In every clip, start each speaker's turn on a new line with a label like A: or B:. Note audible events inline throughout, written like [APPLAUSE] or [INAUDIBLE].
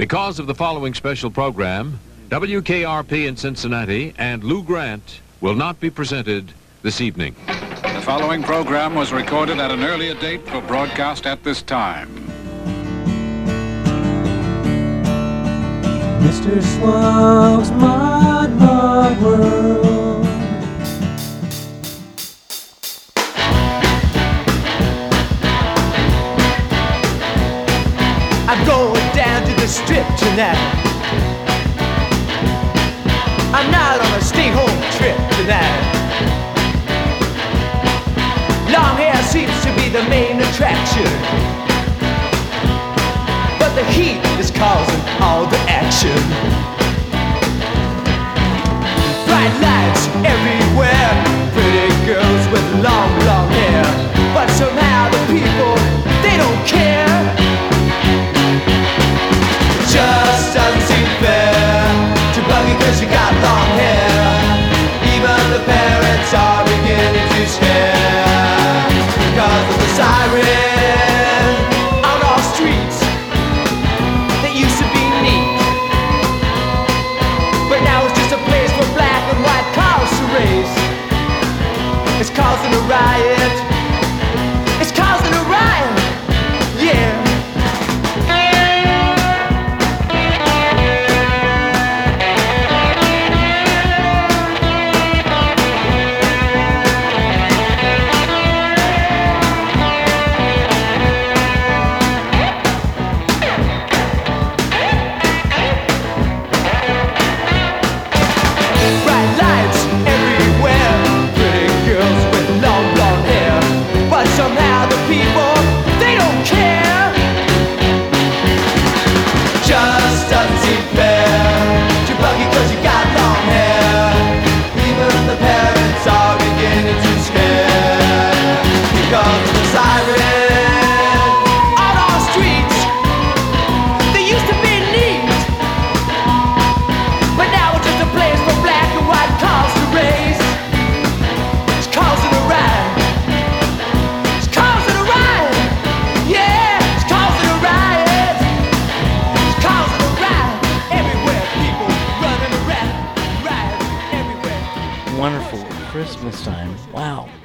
A: Because of the following special program, WKRP in Cincinnati and Lou Grant will not be presented this evening.
B: The following program was recorded at an earlier date for broadcast at this time.
C: Mr. Suave's Mod Mod World.
D: Strip tonight. I'm not on a stay home trip tonight. Long hair seems to be the main attraction. But the heat is causing all the action. Bright lights everywhere, pretty girls with long, long hair. But somehow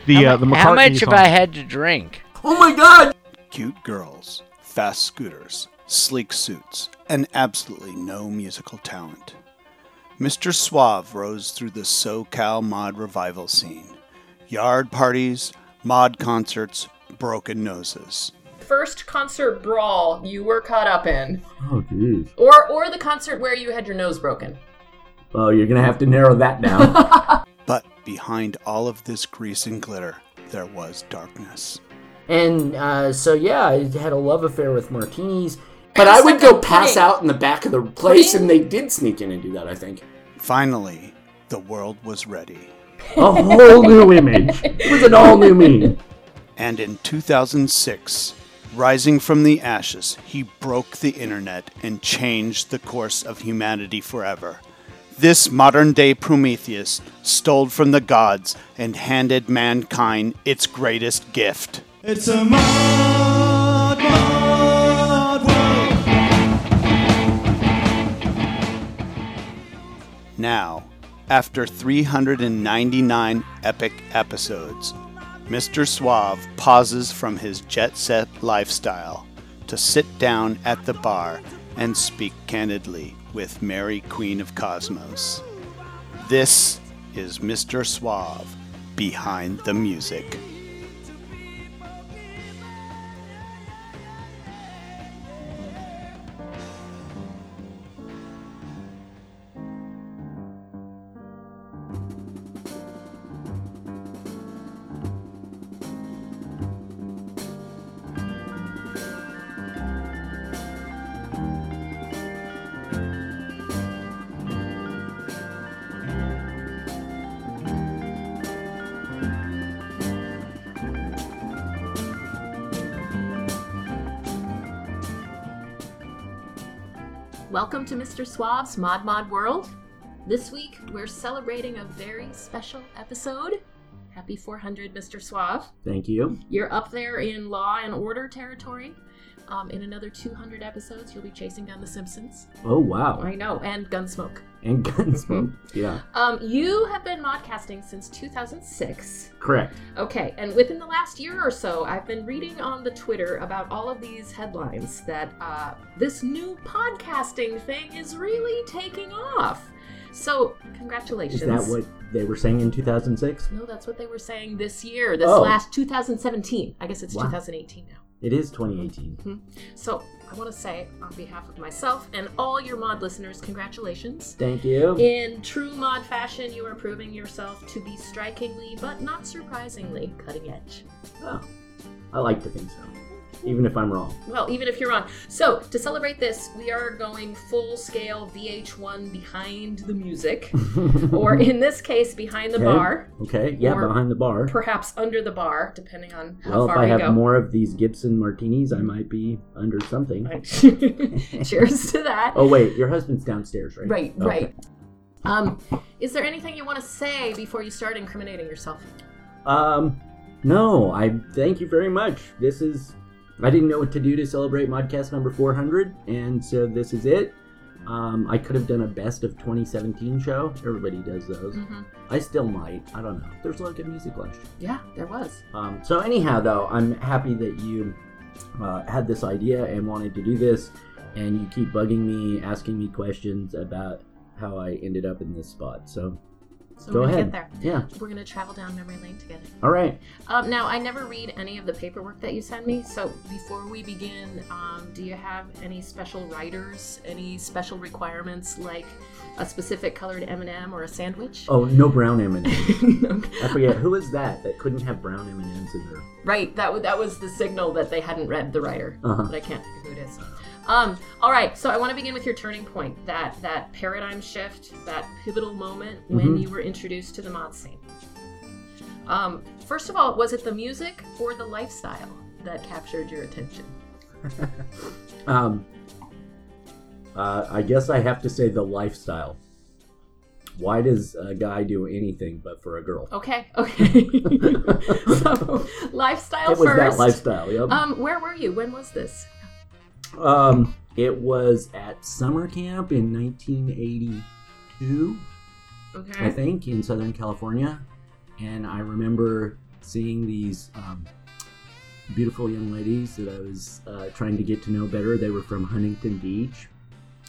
D: The
E: how,
F: uh, the
E: mu- how
F: McCartney
E: much have. I had to drink?
C: Oh my god!
G: Cute girls, fast scooters, sleek suits, and absolutely no musical talent. Mr. Suave rose through the SoCal mod revival scene. Yard parties, mod concerts, broken noses.
H: First concert brawl you were caught up in,
I: Oh, jeez.
H: or or the concert where you had your nose broken.
I: Well, you're gonna have to narrow that down. [LAUGHS]
G: But behind all of this grease and glitter, there was darkness.
I: and uh, so, yeah, I had a love affair with martinis. But I would
H: like
I: go pass
H: pudding.
I: out in the back of the place,
H: Pudding?
I: and they did sneak in and do that. I think.
G: Finally, the world was ready.
I: A [LAUGHS] whole new image. It was an all new me.
G: And in 2006, rising from the ashes, he broke the internet and changed the course of humanity forever. This modern day Prometheus stole from the gods and handed mankind its greatest gift.
C: It's a mod, mod world.
G: Now, after 399 epic episodes, Mr. Suave pauses from his jet set lifestyle to sit down at the bar and speak candidly with Mary Queen of Cosmos. This is Mr. Suave behind the music.
H: Welcome to Mr. Suave's Mod Mod World. This week we're celebrating a very special episode. Happy 400, Mr. Suave.
I: Thank you.
H: You're up there in law and order territory. Um, in another 200 episodes, you'll be chasing down the Simpsons.
I: Oh wow.
H: I know, and Gunsmoke.
I: And Gunsmoke. Yeah.
H: Um, you have been modcasting since 2006.
I: Correct.
H: Okay, and within the last year or so, I've been reading on the Twitter about all of these headlines that uh, this new podcasting thing is really taking off. So, congratulations.
I: Is that what they were saying in 2006?
H: No, that's what they were saying this year, this
I: Oh.
H: last 2017. I guess it's
I: Wow.
H: 2018 now.
I: It is 2018.
H: So, I want to say, on behalf of myself and all your mod listeners, congratulations.
I: Thank you.
H: In true mod fashion, you are proving yourself to be strikingly, but not surprisingly, cutting edge.
I: Oh, I like to think so. Even if I'm wrong.
H: Well, even if you're wrong. So, to celebrate this, we are going full scale VH1 behind the music, [LAUGHS] or in this case, behind the
I: Okay.
H: bar,
I: Okay, yeah, behind the bar.
H: perhaps under the bar, depending on how
I: Well, if I
H: we
I: have
H: go.
I: more of these Gibson martinis, I might be under something. [LAUGHS]
H: Cheers to that.
I: Oh wait, your husband's downstairs, right?
H: Right,
I: Okay.
H: right. Um, is there anything you want to say before you start incriminating yourself?
I: Um, no, I thank you very much. This is, I didn't know what to do to celebrate Modcast number 400, and so this is it. Um, I could have done a best of 2017 show. Everybody does those.
H: Mm-hmm.
I: I still might. I don't know. There's a lot of good music last year.
H: Yeah, there was.
I: Um, so anyhow, though, I'm happy that you uh, had this idea and wanted to do this, and you keep bugging me, asking me questions about how I ended up in this spot. So
H: So
I: go
H: we're gonna
I: ahead.
H: get there.
I: Yeah.
H: We're gonna travel down memory lane together.
I: All right.
H: Um, now, I never read any of the paperwork that you send me, so before we begin, um, do you have any special writers, any special requirements, like a specific colored M&M or a sandwich?
I: Oh, no brown. [LAUGHS] I forget who was that that couldn't have brown M&Ms in there.
H: Right, that, w- that was the signal that they hadn't read the writer,
I: Uh-huh.
H: but I can't think of who it is. Um, all right, so I want to begin with your turning point, that that paradigm shift, that pivotal moment when
I: Mhm.
H: you were introduced to the mod scene. Um, first of all, was it the music or the lifestyle that captured your attention? [LAUGHS]
I: Um, uh, I guess I have to say the lifestyle. Why does a guy do anything but for a girl?
H: Okay, okay. [LAUGHS] so, [LAUGHS] lifestyle
I: it was
H: first.
I: that lifestyle. Yep.
H: Um, where were you? When was this?
I: Um, it was at summer camp in 1982,
H: Okay.
I: I think, in Southern California, and I remember seeing these um, beautiful young ladies that I was uh, trying to get to know better. They were from Huntington Beach,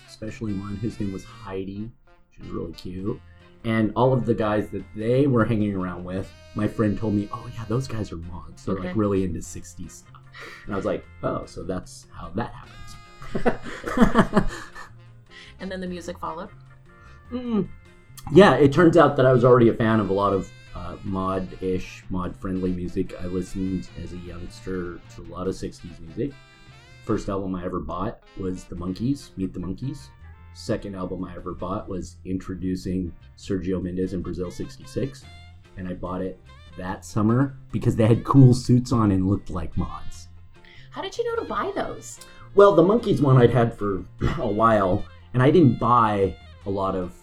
I: especially one whose name was Heidi. She was really cute. And all of the guys that they were hanging around with, my friend told me, "Oh yeah, those guys are mods. They're
H: Okay.
I: like really into '60s stuff." And I was like, "Oh, so that's how that happens." [LAUGHS]
H: And then the music followed.
I: Mm. Yeah, it turns out that I was already a fan of a lot of uh, mod-ish, mod-friendly music. I listened as a youngster to a lot of '60s music. First album I ever bought was The Monkees, Meet the Monkees. Second album I ever bought was introducing Sergio Mendes in Brazil '66, and I bought it that summer because they had cool suits on and looked like mods.
H: How did you know to buy those?
I: Well, the Monkees one I'd had for [LAUGHS] a while, and I didn't buy a lot of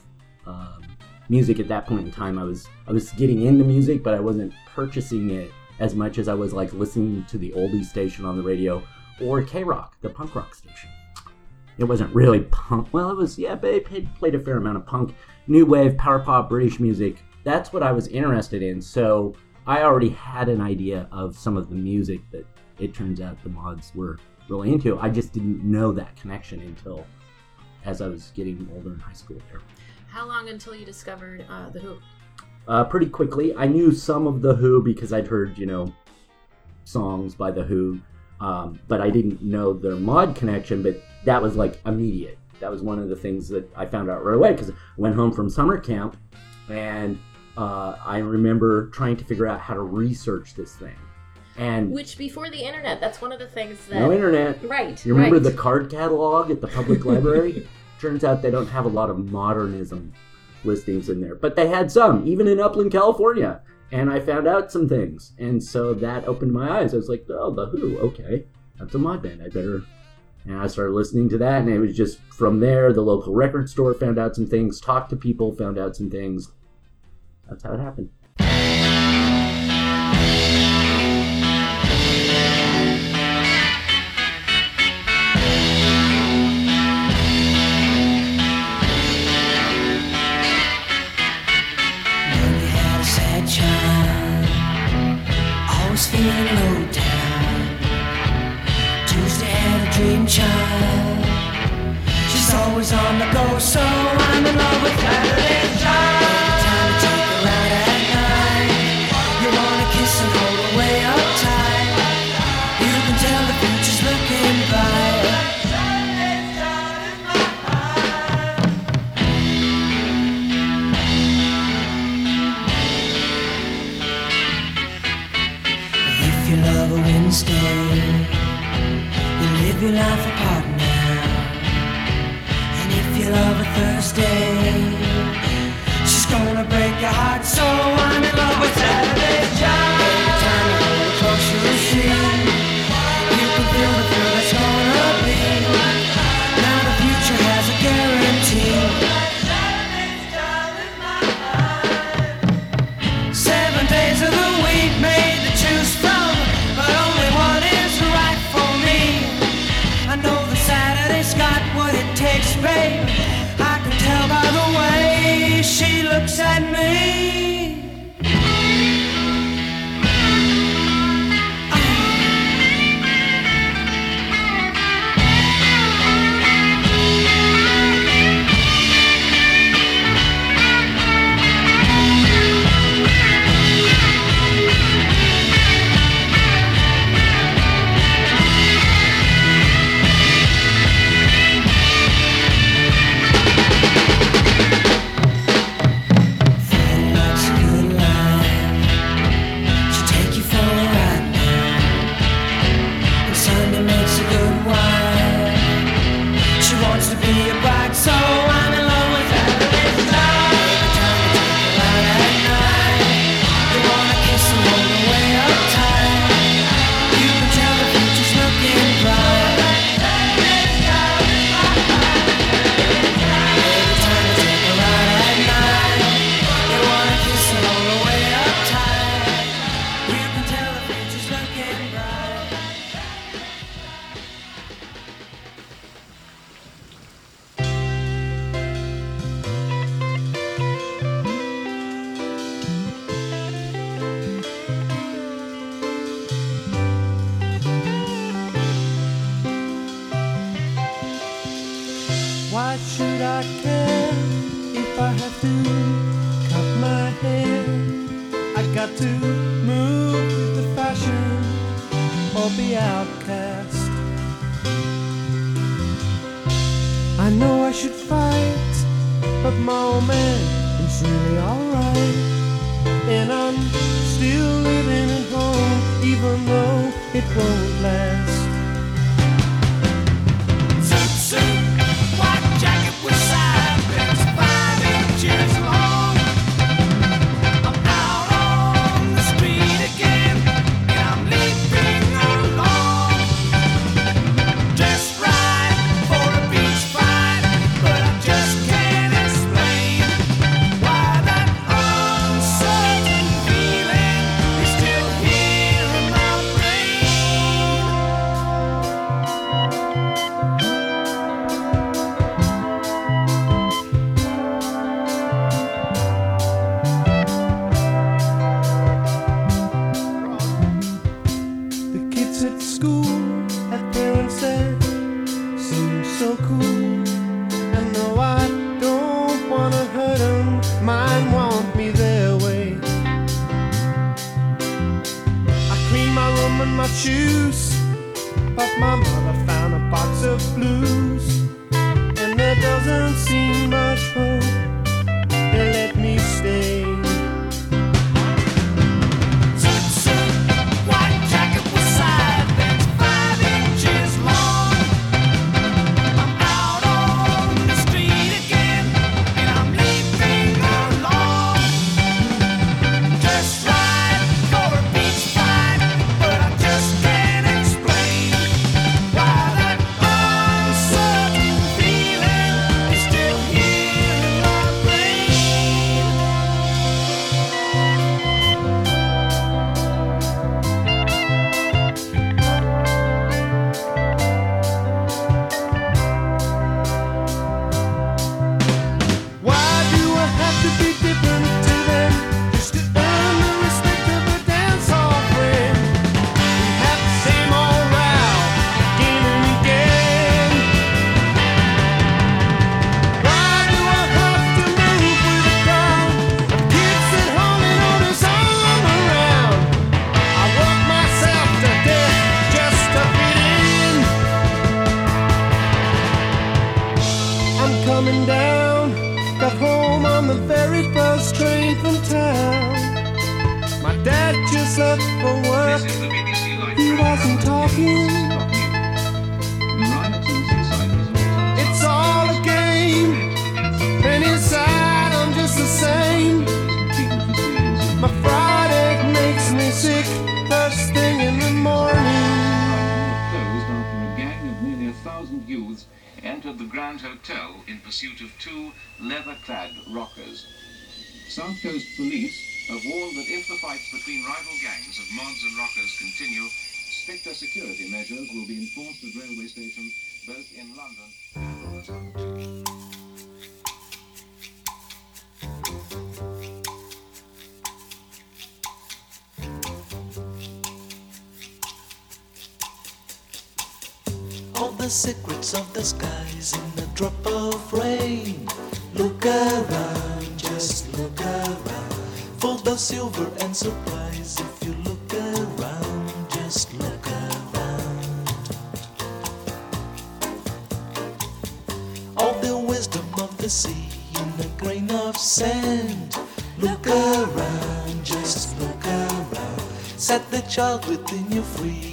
I: um, music at that point in time. I was I was getting into music, but I wasn't purchasing it as much as I was like listening to the oldie station on the radio or K Rock, the punk rock station. It wasn't really punk. Well, it was yeah, but it played, played a fair amount of punk, new wave, power pop, British music. That's what I was interested in. So I already had an idea of some of the music that it turns out the mods were really into. I just didn't know that connection until as I was getting older in high school there.
H: How long until you discovered uh, the Who?
I: Uh, pretty quickly, I knew some of the Who because I'd heard, you know, songs by the Who, um, but I didn't know their mod connection. But that was like immediate. That was one of the things that I found out right away because I went home from summer camp, and uh, I remember trying to figure out how to research this thing. And
H: Which before the internet, that's one of the things that.
I: no internet.
H: Right.
I: You remember
H: right.
I: the card catalog at the public [LAUGHS] library? Turns out they don't have a lot of modernism listings in there, but they had some, even in Upland, California. And I found out some things, and so that opened my eyes. I was like, "Oh, the Who? Okay, that's a mod band. I better." And I started listening to that, and it was just from there. The local record store found out some things, talked to people, found out some things. That's how it happened.
C: feeling low down. Tuesday had a dream child. She's always on the
F: go, so. full of
J: silver and supplies. If you look around, just look around. All the wisdom of the sea in a grain of sand. Look around, just look around. Set the child within you free.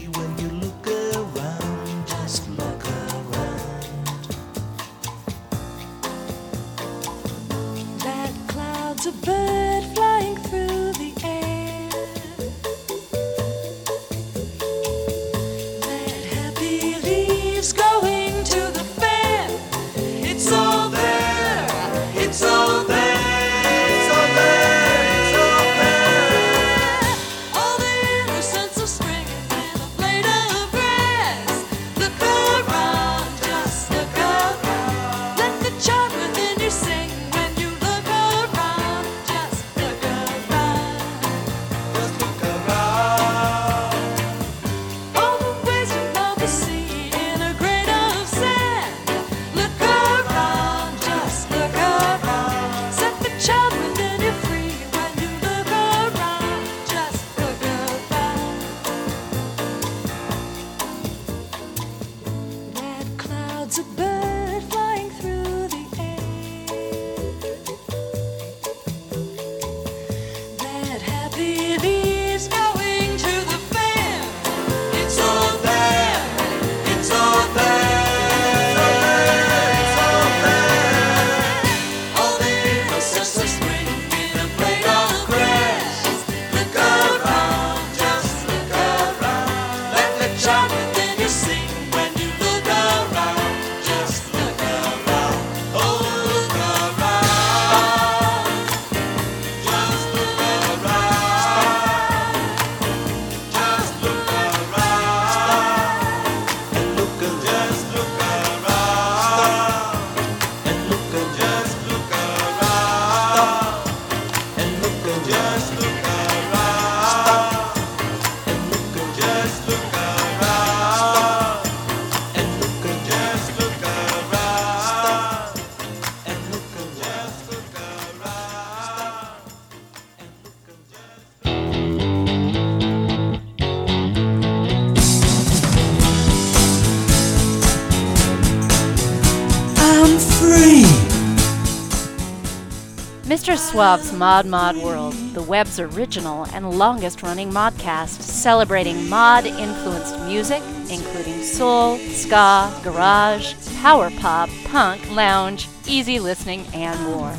K: Suave's Mod Mod World, the web's original and longest running modcast celebrating mod influenced music, including soul, ska, garage, power pop, punk, lounge, easy listening, and more.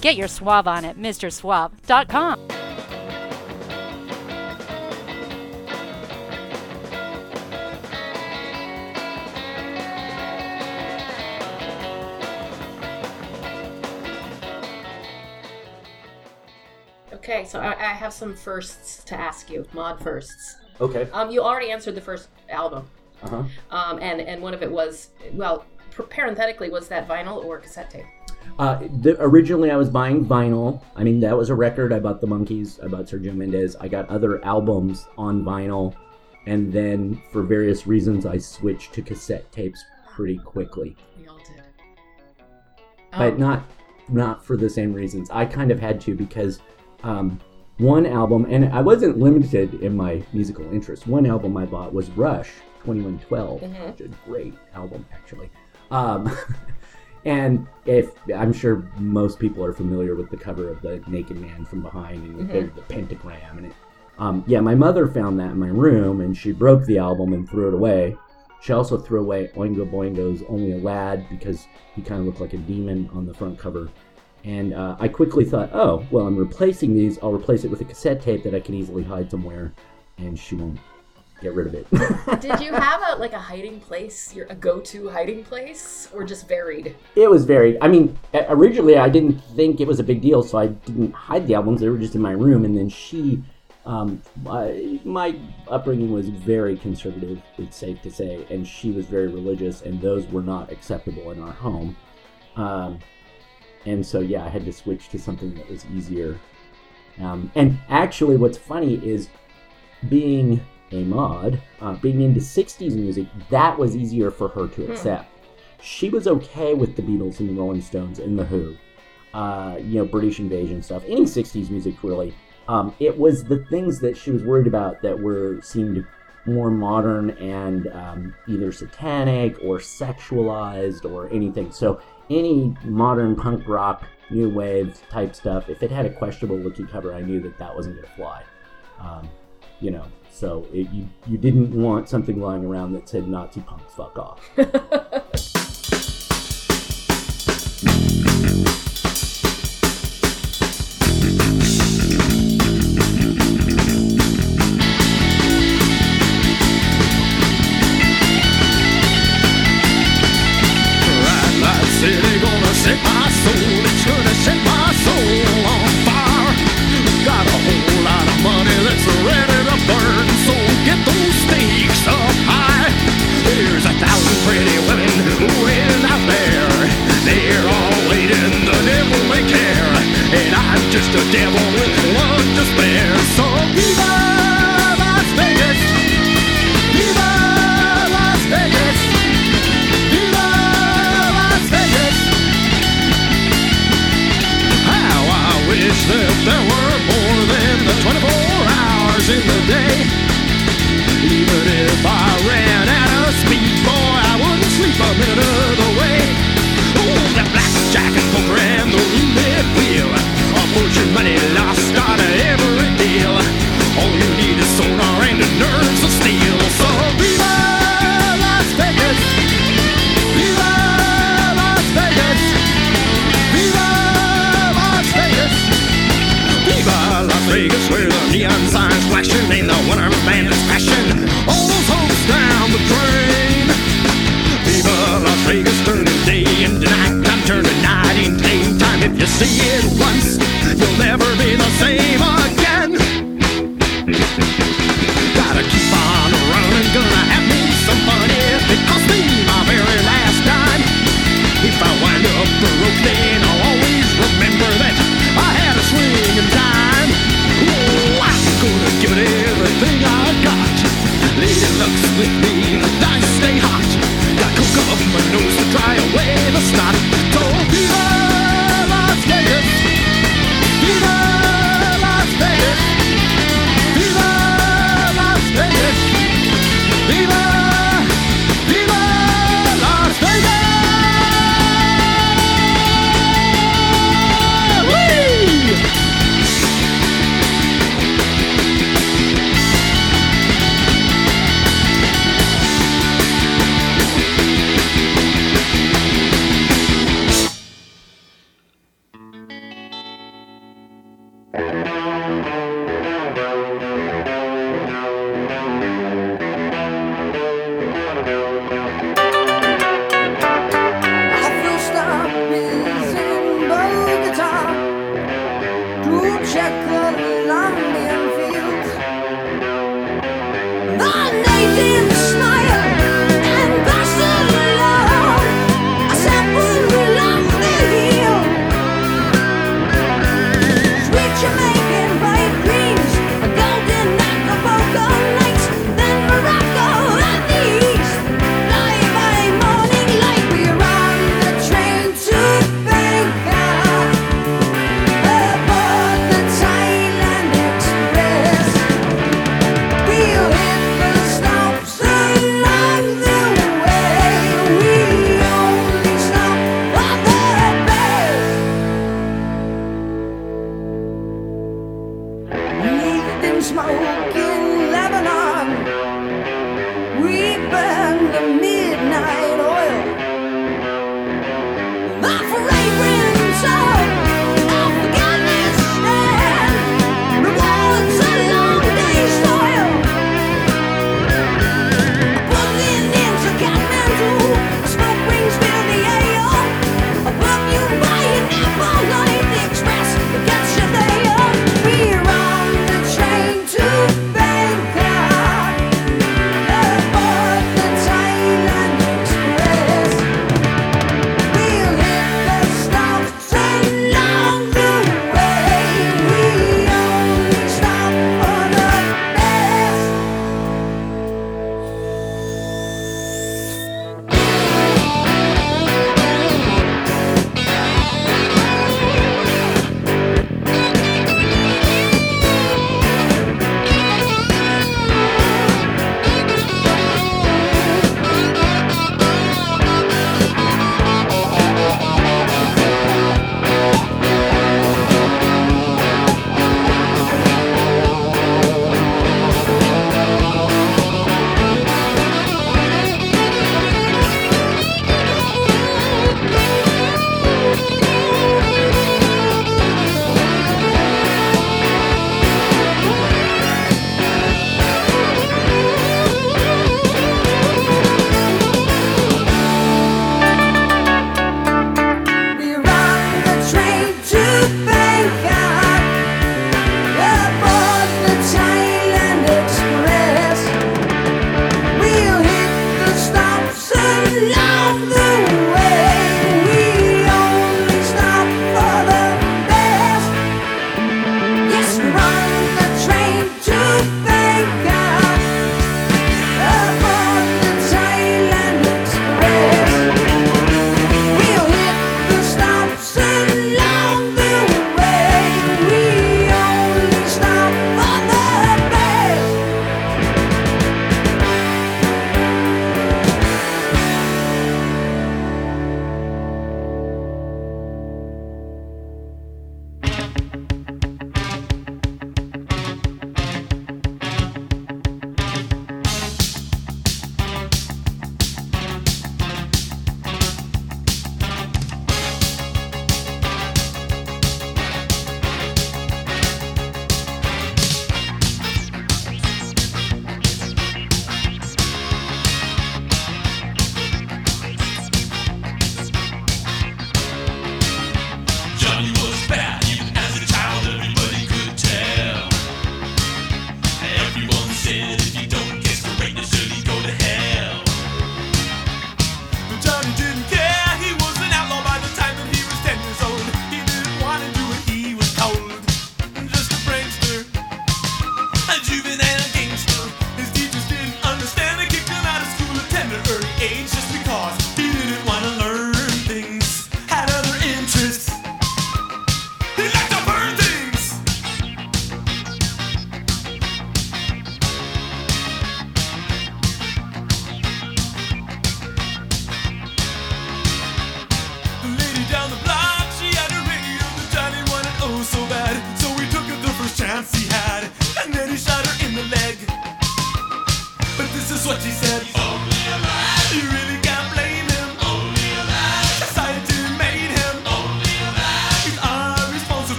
K: Get your suave on at MrSuave.com.
H: so I, I have some firsts to ask you, mod firsts.
I: Okay.
H: Um, you already answered the first album.
I: Uh-huh.
H: Um, and and one of it was well, parenthetically, was that vinyl or cassette tape?
I: Uh, the, originally, I was buying vinyl. I mean, that was a record. I bought the Monkees. I bought Sergio Mendes. I got other albums on vinyl, and then for various reasons, I switched to cassette tapes pretty quickly.
H: We all did,
I: but
H: um,
I: not not for the same reasons. I kind of had to because um, one album, and I wasn't limited in my musical interest. One album I bought was Rush 2112,
H: mm-hmm.
I: which is a great album, actually. Um, [LAUGHS] and if I'm sure most people are familiar with the cover of the Naked Man from behind and
H: mm-hmm.
I: the, pentagram, and it, um, yeah, my mother found that in my room, and she broke the album and threw it away. She also threw away Oingo Boingo's Only a Lad because he kind of looked like a demon on the front cover. And uh, I quickly thought, oh, well, I'm replacing these. I'll replace it with a cassette tape that I can easily hide somewhere, and she won't get rid of it. [LAUGHS]
H: Did you have a like a hiding place, your a go-to hiding place, or just varied?
I: It was very. I mean, originally I didn't think it was a big deal, so I didn't hide the albums. They were just in my room, and then she, um, I, my upbringing was very conservative. It's safe to say, and she was very religious, and those were not acceptable in our home. Um, and so yeah, I had to switch to something that was easier. Um, and actually, what's funny is being a mod, uh, being into '60s music, that was easier for her to
L: Hmm.
I: accept she was okay with the Beatles and the Rolling Stones and the Who, uh, you know, British Invasion stuff, any '60s music really. Um, it was the things that she was worried about that were seemed more modern and um, either satanic or sexualized or anything. So any modern punk rock, new wave type stuff, if it had a questionable looking cover, I knew that that wasn't going to fly. Um, you know, so it, you you didn't want something lying around that said Nazi punks fuck off. [LAUGHS]
M: there were more than the 24 hours in the day.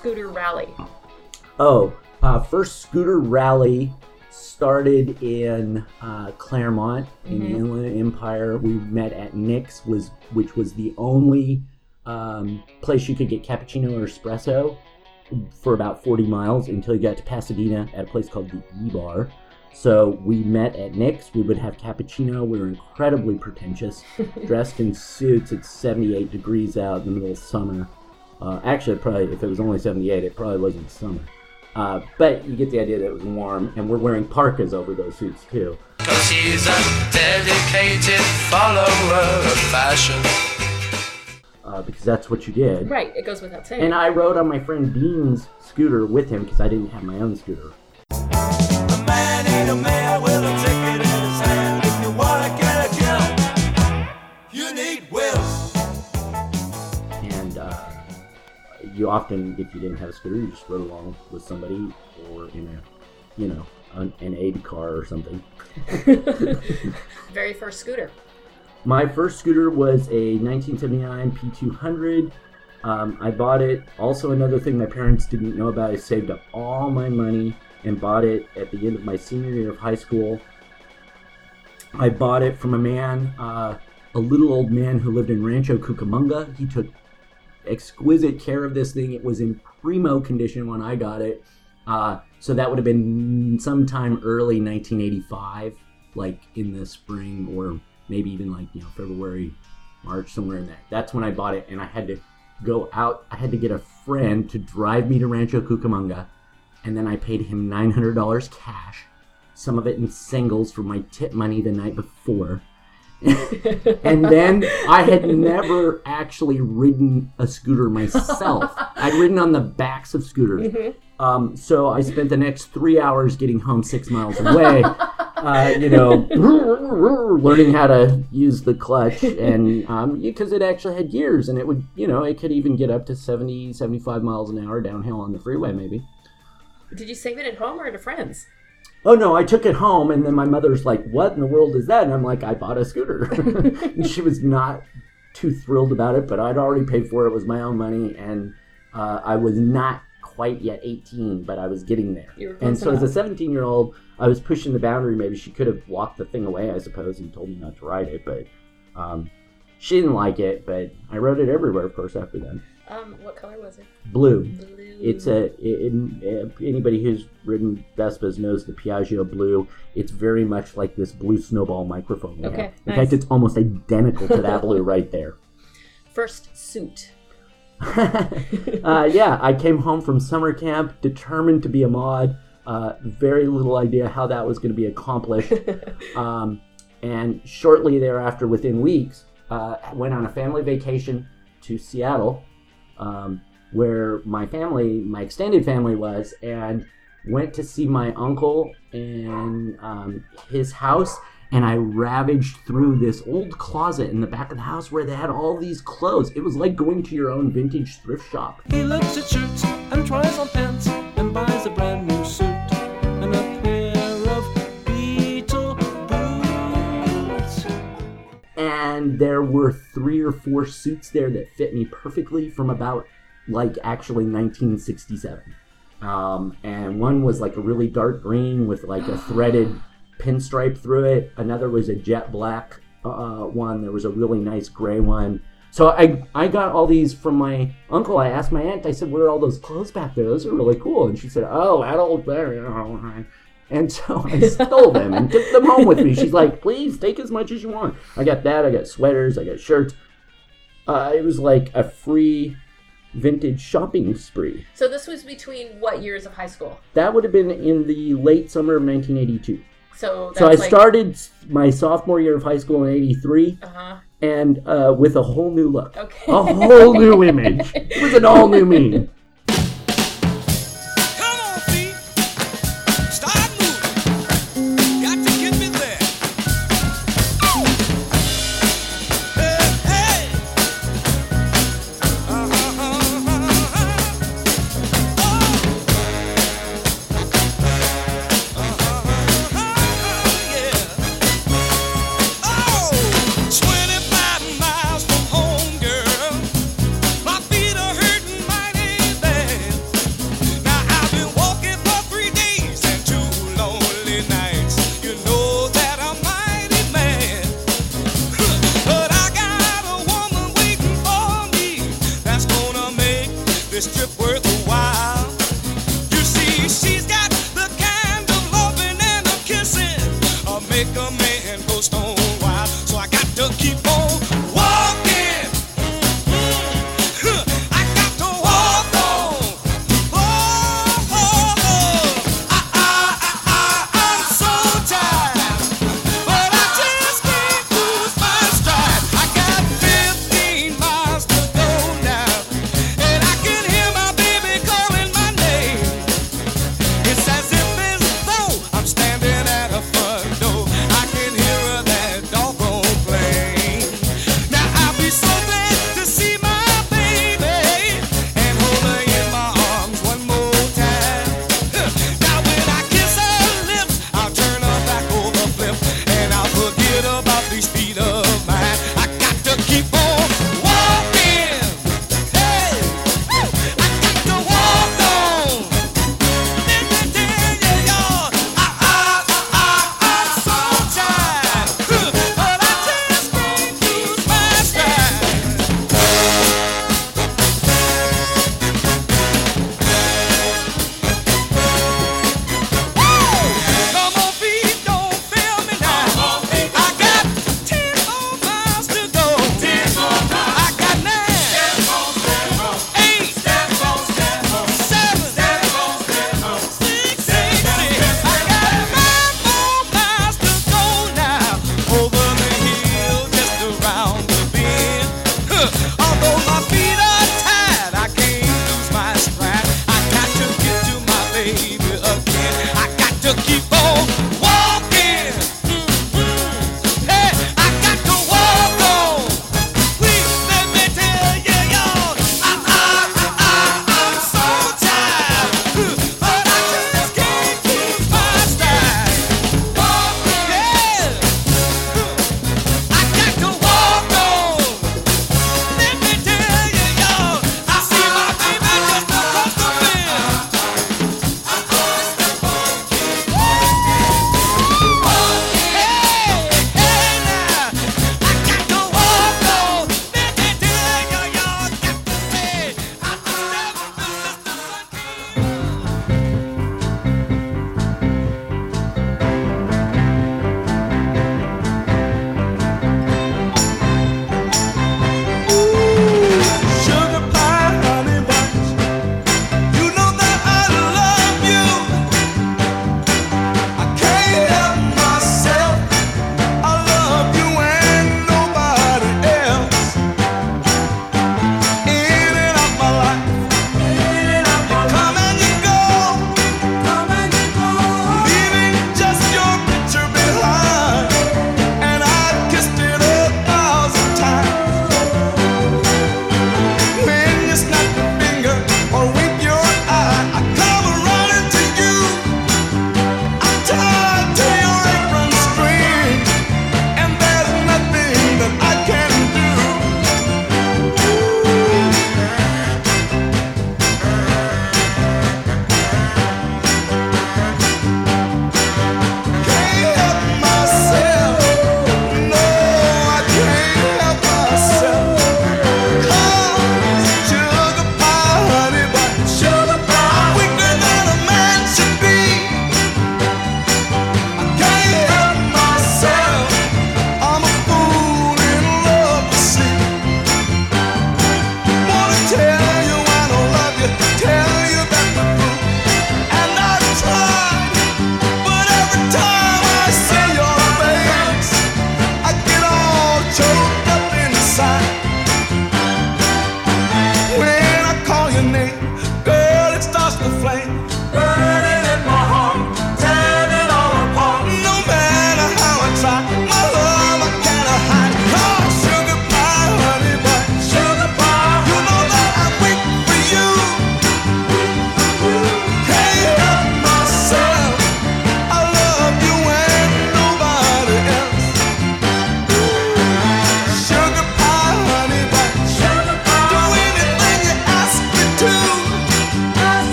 H: Scooter rally.
I: Oh, uh, first scooter rally started in uh, Claremont in the
H: Mhm.
I: Inland Empire. We met at Nick's, was which was the only um, place you could get cappuccino or espresso for about 40 miles until you got to Pasadena at a place called the E Bar. So we met at Nick's. We would have cappuccino. We were incredibly pretentious, [LAUGHS] dressed in suits. It's 78 degrees out in the middle of summer. Uh, actually, probably if it was only 78, it probably wasn't summer. Uh, but you get the idea that it was warm, and we're wearing parkas over those suits too.
C: Cause he's a dedicated follower of fashion.
I: Uh, because that's what you did.
H: Right, it goes without saying.
I: And I rode on my friend Dean's scooter with him because I didn't have my own scooter.
C: You
I: often, if you didn't have a scooter, you just rode along with somebody or in a, you know, an, an aid car or something. [LAUGHS]
H: Very first scooter.
I: My first scooter was a 1979 P200. Um, I bought it. Also, another thing my parents didn't know about, I saved up all my money and bought it at the end of my senior year of high school. I bought it from a man, uh, a little old man who lived in Rancho Cucamonga. He took exquisite care of this thing. It was in primo condition when I got it. Uh, so that would have been sometime early 1985, like in the spring or maybe even like, you know, February, March, somewhere in there. That's when I bought it, and I had to go out. I had to get a friend to drive me to Rancho Cucamonga, and then I paid him $900 cash, some of it in singles for my tip money the night before. [LAUGHS] and then I had never actually ridden a scooter myself. [LAUGHS] I'd ridden on the backs of scooters. Um, so I spent the next three hours getting home six miles away, uh, you know, [LAUGHS] learning how to use the clutch. And because it actually had gears and it would, you know, it could even get up to 70, 75 miles an hour downhill on the freeway, maybe.
H: Did you save it at home or at a friend's?
I: Oh no, I took it home, and then my mother's like, what in the world is that? And I'm like, I bought a scooter. [LAUGHS] and she was not too thrilled about it, but I'd already paid for it. It was my own money, and uh, I was not quite yet 18, but I was getting there. And so as a 17 year old, I was pushing the boundary. Maybe she could have walked the thing away, I suppose, and told me not to ride it, but um, she didn't like it. But I rode it everywhere, of course, after then.
H: Um, what color was it?
I: Blue. It's a it, it- anybody who's ridden Vespas knows the Piaggio Blue. It's very much like this blue snowball microphone.
H: Okay,
I: have. In
H: nice.
I: fact, it's almost identical to that blue [LAUGHS] right there.
H: First suit. [LAUGHS]
I: uh, yeah, I came home from summer camp determined to be a mod. Uh, very little idea how that was going to be accomplished. [LAUGHS] um, and shortly thereafter, within weeks, uh, went on a family vacation to Seattle, um, where my family, my extended family, was, and went to see my uncle and um, his house. And I ravaged through this old closet in the back of the house where they had all these clothes. It was like going to your own vintage thrift shop.
F: He looks at shirts and tries on pants and buys a brand new
I: there were three or four suits there that fit me perfectly from about like actually 1967 um, and one was like a really dark green with like a threaded [GASPS] pinstripe through it another was a jet black uh, one there was a really nice gray one so I, I got all these from my uncle. I asked my aunt, I said, Where are all those clothes back there? Those are really cool. And she said, Oh, that old. And so I stole them and took them home with me. She's like, please take as much as you want. I got that. I got sweaters. I got shirts. Uh, it was like a free vintage shopping spree.
H: So this was between what years of high school?
I: That would have been in the late summer of 1982.
H: So that's
I: So I
H: like,
I: started my sophomore year of high school in 83
H: Uh-huh.
I: and uh, with a whole new look.
H: Okay.
I: A whole new image. It was an all new
N: me. [LAUGHS]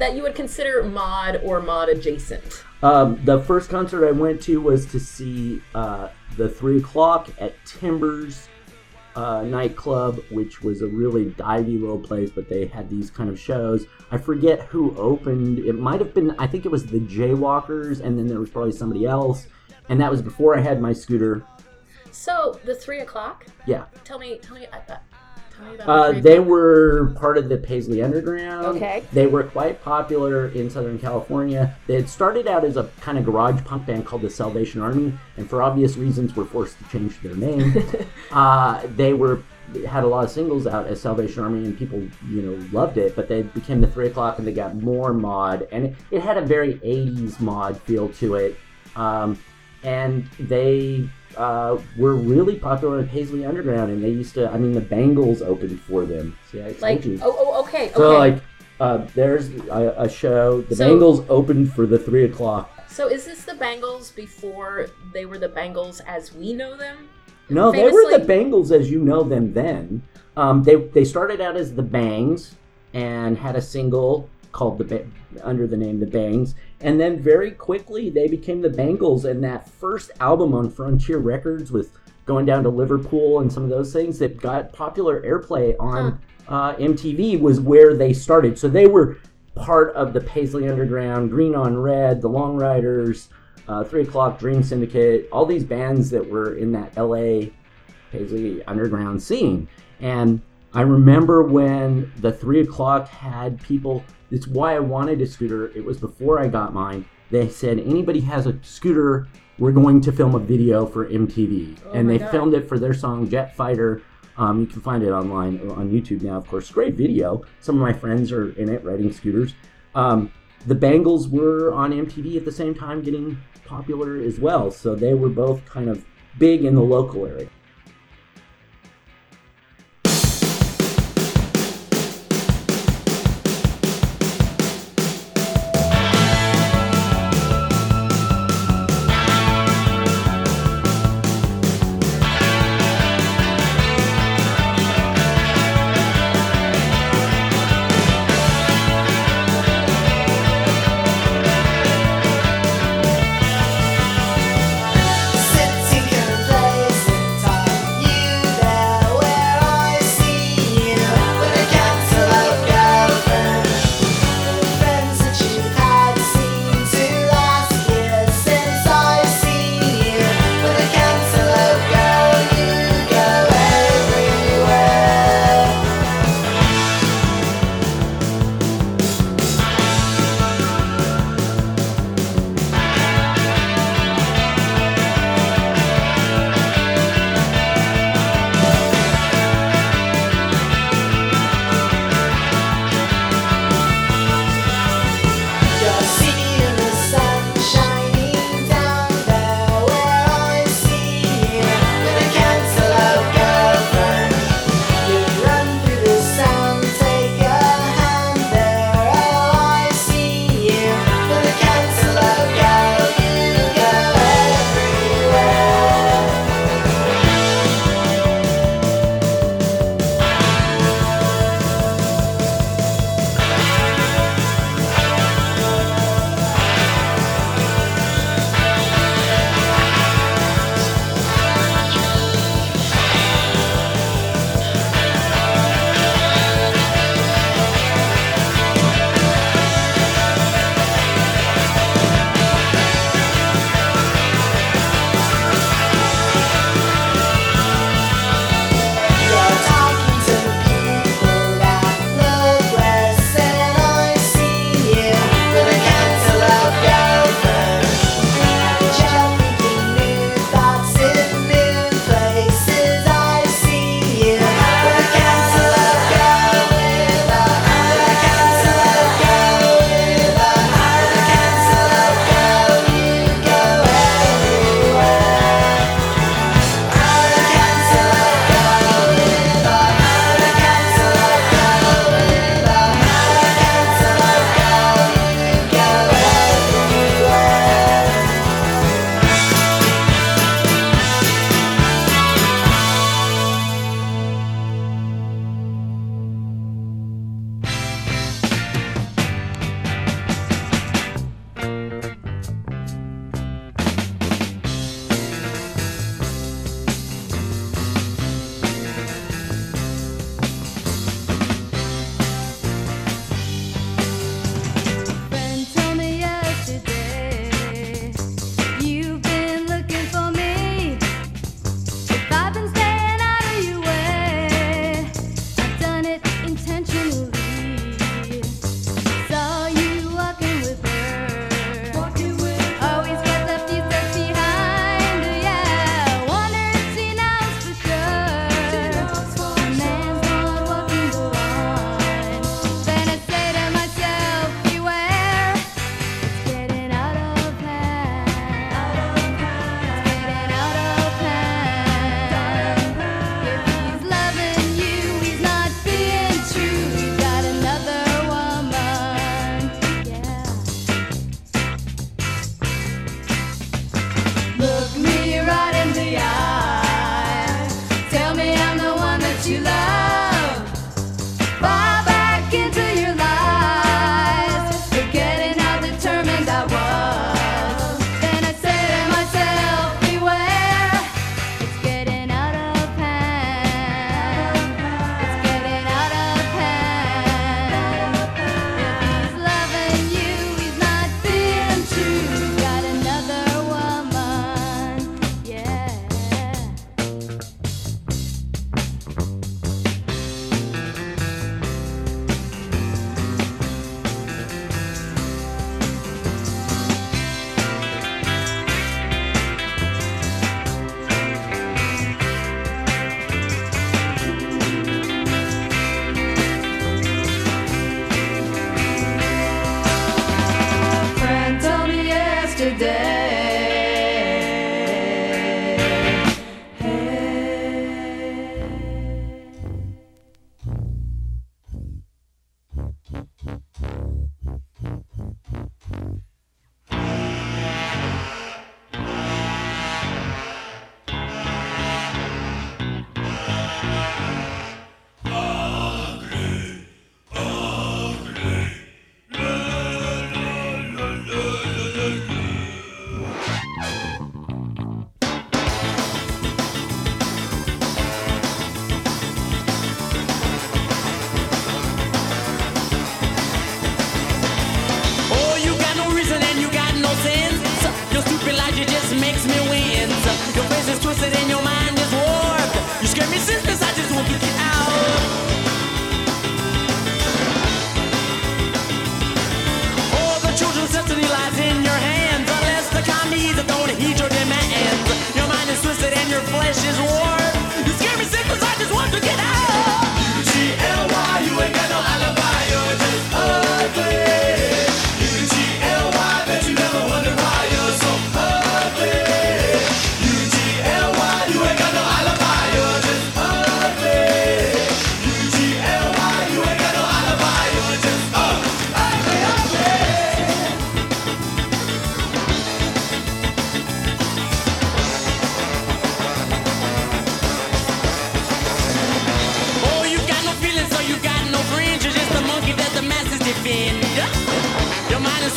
N: that you would
H: consider mod or mod adjacent.
I: Um, the first concert I went to was to see uh, the three o'clock at Timbers uh, nightclub, which was a really divey little place, but they had these kind of shows. I forget who opened. It might have been. I think it was the Jaywalkers, and then there was probably somebody else. And that was before I had my scooter.
H: So the three o'clock.
I: Yeah.
H: Tell me, tell me, uh, uh, tell me about. The three
I: they were part of the Paisley Underground.
H: Okay.
I: They were quite popular in Southern California. They had started out as a kind of garage punk band called the Salvation Army, and for obvious reasons were forced to change their name. [LAUGHS] uh, they were had a lot of singles out as Salvation Army, and people you know loved it. But they became the Three O'clock, and they got more mod, and it, it had a very '80s mod feel to it. Um, and they uh, were really popular in Paisley Underground, and they used to. I mean, the Bangles opened for them. See, I told
H: Like,
I: you.
H: oh, oh, okay, okay.
I: So like, uh, there's a, a show. The
H: So-
I: Bangles opened for the three o'clock.
H: So is this the Bangles before they were the Bangles as we know them?
I: No, they were the
H: Famously-
I: Bangles as you know them then. Um, they they started out as the Bangs, and had a single called the ba- under the name The Bangs. And then very quickly they became the Bangles, and that first album on Frontier Records with going down to Liverpool and some of those things that got popular airplay on uh, MTV was where they started. So they were part of the Paisley Underground, Green on Red, the Long Ryders, uh, Three O'clock Dream Syndicate, all these bands that were in that LA Paisley Underground scene. And I remember when the Three O'clock had people, it's why I wanted a scooter. It was before I got mine. They said, anybody has a scooter, we're going to film a video for MTV.
O: Oh
I: and they
O: God.
I: filmed it for their song Jet Fighter. Um, you can find it online on YouTube now, of course. Great video. Some of my friends are in it riding scooters. Um, the Bangles were on MTV at the same time getting popular as well. So they were both kind of big in the local area.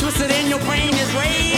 C: Twisted and your brain is raved.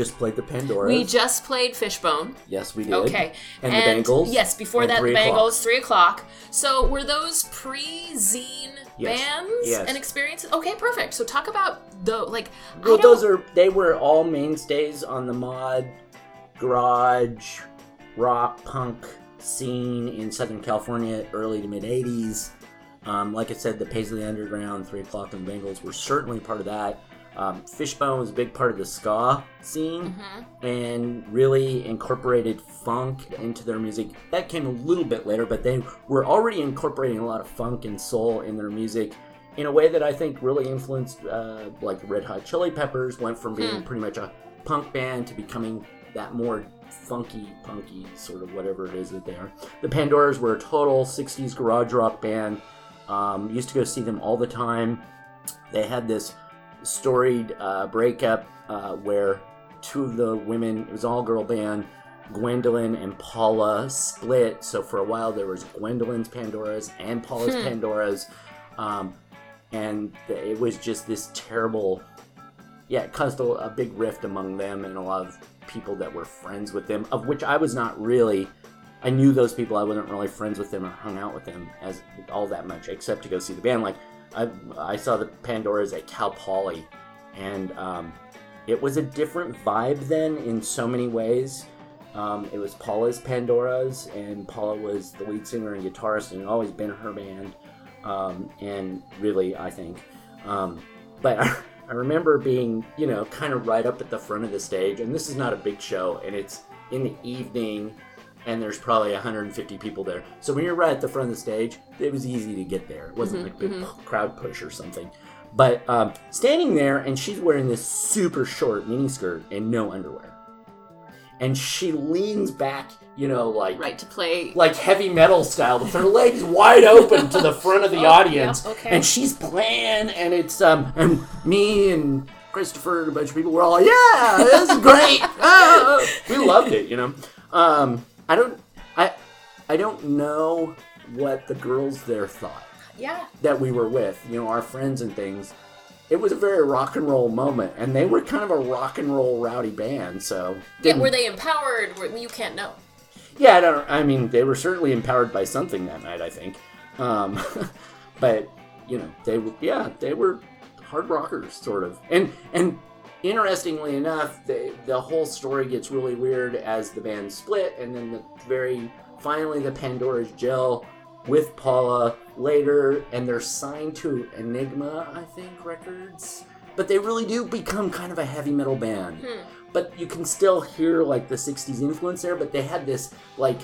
C: Just
H: played
I: the Pandora.
H: We just played Fishbone.
I: yes, we did.
H: Okay.
I: And, the Bangles.
H: Yes, before that, the
I: three o'clock.
H: Bangles, 3 o'clock. So were those pre zine
I: Yes.
H: bands
I: Yes.
H: and experiences? Okay, perfect. So talk about the, like,
I: Well, those are they were all mainstays on the mod, garage, rock, punk scene in Southern California, early to mid '80s. Um, like I said, the Paisley Underground, Three O'clock, and Bangles were certainly part of that. Um, Fishbone was a big part of the ska scene and really incorporated funk into their music. That came a little bit later, but they were already incorporating a lot of funk and soul in their music in a way that I think really influenced, uh, like Red Hot Chili Peppers, went from being
H: Hmm.
I: pretty much a punk band to becoming that more funky, punky sort of whatever it is that they are. The Pandoras were a total 60s garage rock band. Um, used to go see them all the time. They had this storied uh, breakup uh, where two of the women, it was all girl band, Gwendolyn and Paula split. So for a while there was Gwendolyn's Pandoras and Paula's
O: Hmm.
I: Pandoras. Um, and it was just this terrible, yeah, it caused a, a big rift among them and a lot of people that were friends with them, of which I was not really I knew those people. I wasn't really friends with them or hung out with them as all that much, except to go see the band. Like I, I saw the Pandoras at Cal Poly, and um, it was a different vibe then in so many ways. Um, it was Paula's Pandoras, and Paula was the lead singer and guitarist, and it always been her band. Um, and really, I think. Um, but [LAUGHS] I remember being, you know, kind of right up at the front of the stage, and this is not a big show, and it's in the evening, and there's probably 150 people there. So when you're right at the front of the stage, it was easy to get there. It wasn't
H: Mhm,
I: like a big
H: mhm.
I: crowd push or something. But um, standing there, and she's wearing this super short mini skirt and no underwear. And she leans back, you know, like
H: Right to play.
I: like heavy metal style with her legs wide open to the front of the [LAUGHS]
H: Oh,
I: audience
H: yeah, okay.
I: and she's playing and it's um and me and christopher and a bunch of people were all like yeah this is great [LAUGHS] Ah!" we loved it you know um i don't i i don't know what the girls there thought
H: Yeah.
I: that we were with you know our friends and things it was a very rock and roll moment and they were kind of a rock and roll rowdy band so
H: Yeah, were they empowered? You can't know.
I: yeah, I don't. I mean, they were certainly empowered by something that night. I think, um, [LAUGHS] but you know, they were. Yeah, they were hard rockers, sort of. And and interestingly enough, they, the whole story gets really weird as the band split, and then the very finally the Pandoras gel with Paula later, and they're signed to Enigma, I think, Records. But they really do become kind of a heavy metal band hmm. but you can still hear like the 60s influence there but they had this like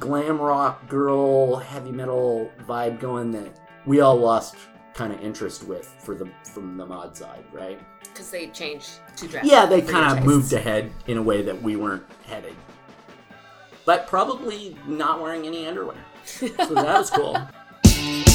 I: glam rock girl heavy metal vibe going that we all lost kind of interest with for the from the mod side right?
H: Because they changed to drastically.
I: yeah they kind of moved ahead in a way that we weren't headed. But probably not wearing any underwear. So that was cool [LAUGHS]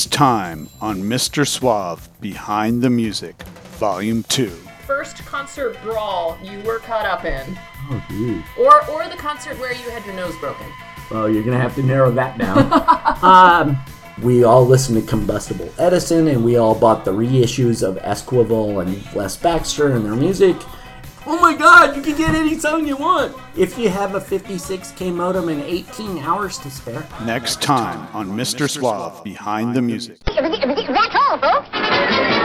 G: Next time on Mr. Suave Behind the Music, Volume 2.
H: First concert brawl you were caught up in,
I: Oh, dude.
H: or or the concert where you had your nose broken.
I: Well, you're gonna have to narrow that down. [LAUGHS] um, we all listened to Combustible Edison, and we all bought the reissues of Esquivel and Les Baxter and their music. Oh my God! You can get any song you want if you have a 56k modem and 18 hours to spare.
G: Next time on Mr. Suave Behind the Music.
O: That's all, folks.